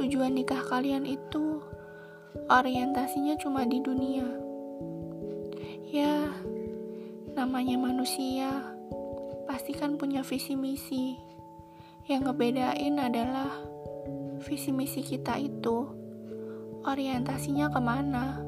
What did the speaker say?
tujuan nikah kalian itu orientasinya cuma di dunia. Ya, namanya manusia pasti kan punya visi misi. Yang ngebedain adalah visi misi kita itu orientasinya ke mana.